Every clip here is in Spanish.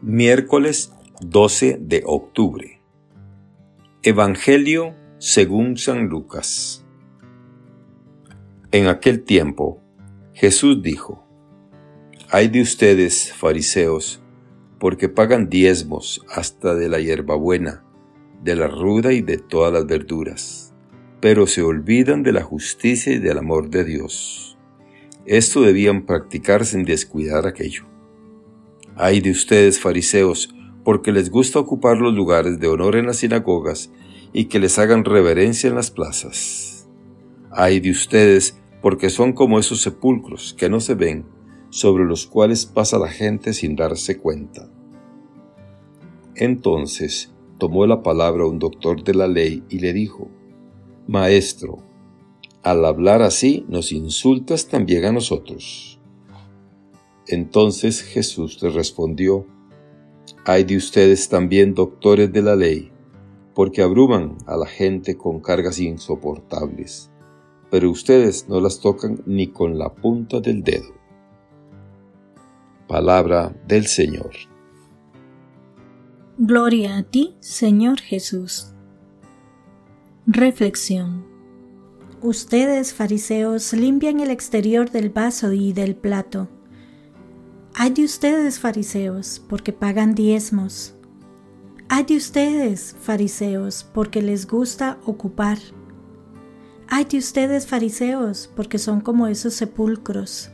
Miércoles 12 de octubre. Evangelio según San Lucas. En aquel tiempo, Jesús dijo, Hay de ustedes, fariseos, porque pagan diezmos hasta de la hierbabuena, de la ruda y de todas las verduras, pero se olvidan de la justicia y del amor de Dios. Esto debían practicar sin descuidar aquello. Ay de ustedes, fariseos, porque les gusta ocupar los lugares de honor en las sinagogas y que les hagan reverencia en las plazas. Ay de ustedes, porque son como esos sepulcros que no se ven, sobre los cuales pasa la gente sin darse cuenta. Entonces tomó la palabra un doctor de la ley y le dijo, Maestro, al hablar así nos insultas también a nosotros. Entonces Jesús le respondió, Hay de ustedes también doctores de la ley, porque abruman a la gente con cargas insoportables, pero ustedes no las tocan ni con la punta del dedo. Palabra del Señor. Gloria a ti, Señor Jesús. Reflexión. Ustedes, fariseos, limpian el exterior del vaso y del plato Ay de ustedes, fariseos, porque pagan diezmos. Ay de ustedes, fariseos, porque les gusta ocupar. Ay de ustedes, fariseos, porque son como esos sepulcros.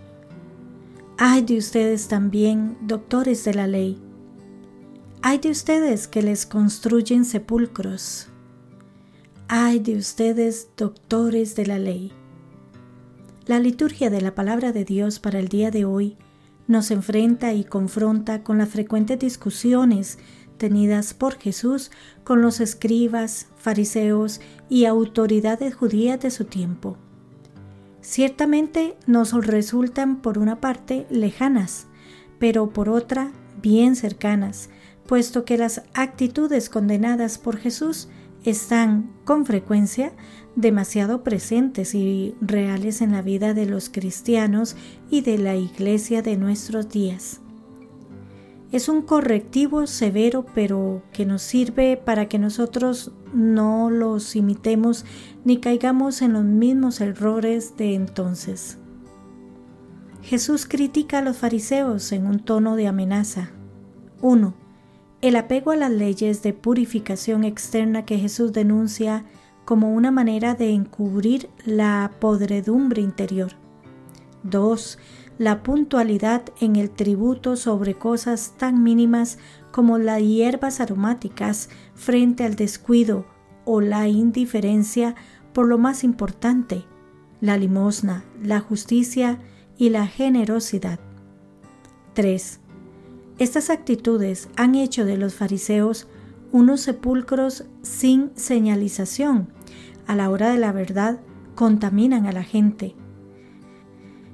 Ay de ustedes también, doctores de la ley. Ay de ustedes que les construyen sepulcros. Ay de ustedes, doctores de la ley. La liturgia de la palabra de Dios para el día de hoy nos enfrenta y confronta con las frecuentes discusiones tenidas por Jesús con los escribas, fariseos y autoridades judías de su tiempo. Ciertamente nos resultan por una parte lejanas, pero por otra bien cercanas, puesto que las actitudes condenadas por Jesús están con frecuencia demasiado presentes y reales en la vida de los cristianos y de la iglesia de nuestros días. Es un correctivo severo pero que nos sirve para que nosotros no los imitemos ni caigamos en los mismos errores de entonces. Jesús critica a los fariseos en un tono de amenaza. 1. El apego a las leyes de purificación externa que Jesús denuncia como una manera de encubrir la podredumbre interior. 2. La puntualidad en el tributo sobre cosas tan mínimas como las hierbas aromáticas frente al descuido o la indiferencia por lo más importante, la limosna, la justicia y la generosidad. 3. Estas actitudes han hecho de los fariseos unos sepulcros sin señalización. A la hora de la verdad contaminan a la gente.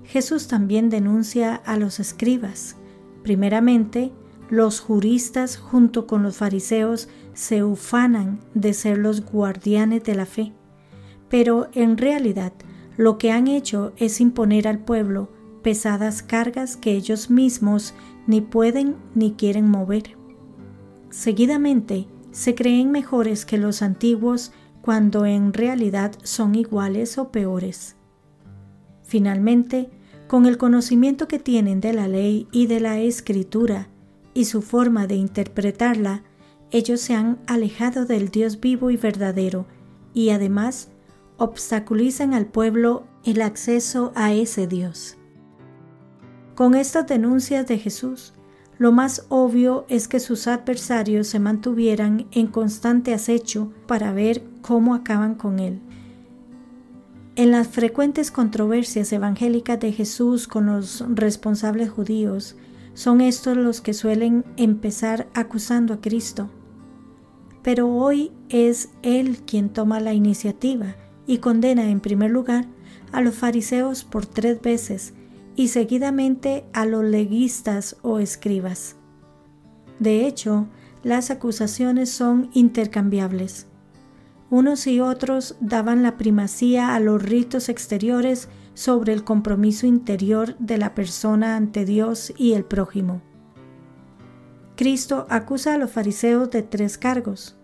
Jesús también denuncia a los escribas. Primeramente, los juristas junto con los fariseos se ufanan de ser los guardianes de la fe, pero en realidad lo que han hecho es imponer al pueblo pesadas cargas que ellos mismos ni pueden ni quieren mover. Seguidamente, se creen mejores que los antiguos cuando en realidad son iguales o peores. Finalmente, con el conocimiento que tienen de la ley y de la escritura y su forma de interpretarla, ellos se han alejado del Dios vivo y verdadero y además obstaculizan al pueblo el acceso a ese Dios. Con estas denuncias de Jesús, lo más obvio es que sus adversarios se mantuvieran en constante acecho para ver cómo acaban con él. En las frecuentes controversias evangélicas de Jesús con los responsables judíos, son estos los que suelen empezar acusando a Cristo. Pero hoy es Él quien toma la iniciativa y condena en primer lugar a los fariseos por tres veces y seguidamente a los leguistas o escribas. De hecho, las acusaciones son intercambiables. Unos y otros daban la primacía a los ritos exteriores sobre el compromiso interior de la persona ante Dios y el prójimo. Cristo acusa a los fariseos de tres cargos.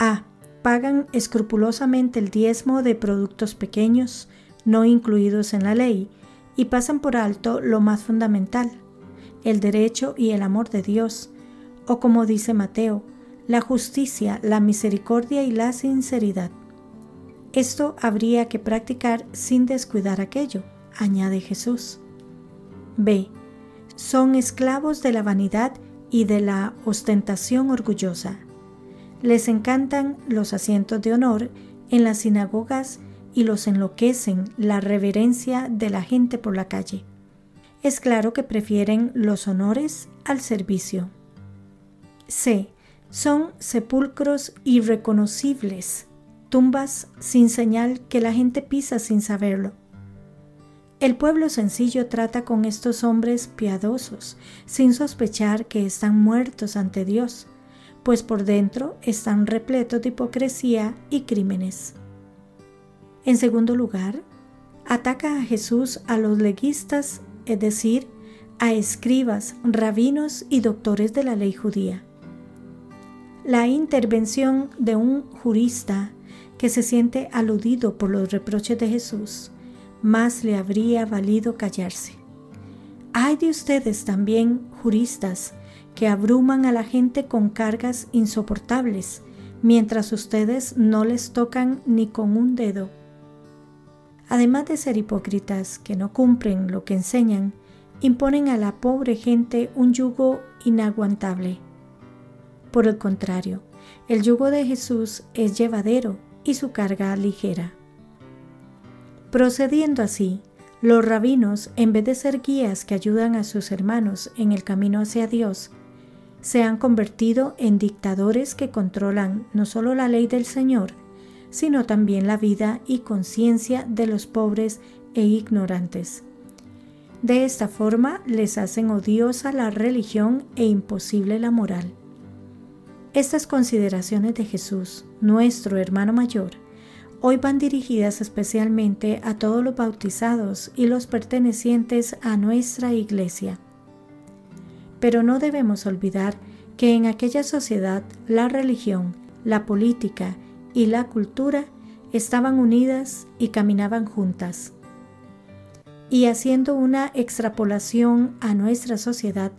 A. Pagan escrupulosamente el diezmo de productos pequeños, no incluidos en la ley, y pasan por alto lo más fundamental, el derecho y el amor de Dios, o como dice Mateo, la justicia, la misericordia y la sinceridad. Esto habría que practicar sin descuidar aquello, añade Jesús. B. Son esclavos de la vanidad y de la ostentación orgullosa. Les encantan los asientos de honor en las sinagogas y los enloquecen la reverencia de la gente por la calle. Es claro que prefieren los honores al servicio. C. Son sepulcros irreconocibles, tumbas sin señal que la gente pisa sin saberlo. El pueblo sencillo trata con estos hombres piadosos, sin sospechar que están muertos ante Dios, pues por dentro están repletos de hipocresía y crímenes. En segundo lugar, ataca a Jesús a los legistas, es decir, a escribas, rabinos y doctores de la ley judía. La intervención de un jurista que se siente aludido por los reproches de Jesús, más le habría valido callarse. Hay de ustedes también, juristas, que abruman a la gente con cargas insoportables, mientras ustedes no les tocan ni con un dedo. Además de ser hipócritas que no cumplen lo que enseñan, imponen a la pobre gente un yugo inaguantable por el contrario, el yugo de Jesús es llevadero y su carga ligera. Procediendo así, los rabinos, en vez de ser guías que ayudan a sus hermanos en el camino hacia Dios, se han convertido en dictadores que controlan no solo la ley del Señor, sino también la vida y conciencia de los pobres e ignorantes. De esta forma les hacen odiosa la religión e imposible la moral. Estas consideraciones de Jesús, nuestro hermano mayor, hoy van dirigidas especialmente a todos los bautizados y los pertenecientes a nuestra iglesia. Pero no debemos olvidar que en aquella sociedad la religión, la política y la cultura estaban unidas y caminaban juntas. Y haciendo una extrapolación a nuestra sociedad,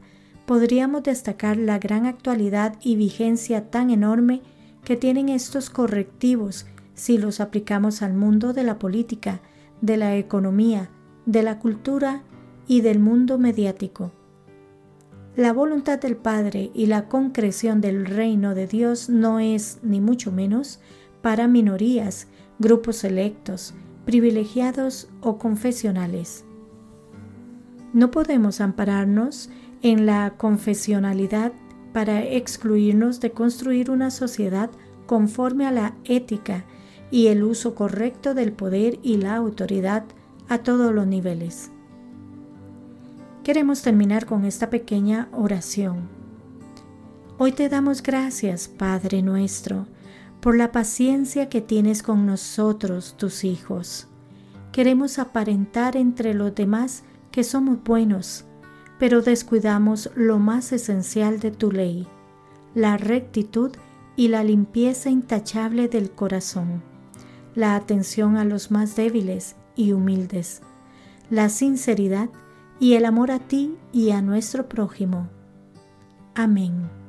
podríamos destacar la gran actualidad y vigencia tan enorme que tienen estos correctivos si los aplicamos al mundo de la política, de la economía, de la cultura y del mundo mediático. La voluntad del Padre y la concreción del reino de Dios no es, ni mucho menos, para minorías, grupos selectos, privilegiados o confesionales. No podemos ampararnos en la confesionalidad para excluirnos de construir una sociedad conforme a la ética y el uso correcto del poder y la autoridad a todos los niveles. Queremos terminar con esta pequeña oración. Hoy te damos gracias, Padre nuestro, por la paciencia que tienes con nosotros, tus hijos. Queremos aparentar entre los demás que somos buenos, pero descuidamos lo más esencial de tu ley, la rectitud y la limpieza intachable del corazón, la atención a los más débiles y humildes, la sinceridad y el amor a ti y a nuestro prójimo. Amén.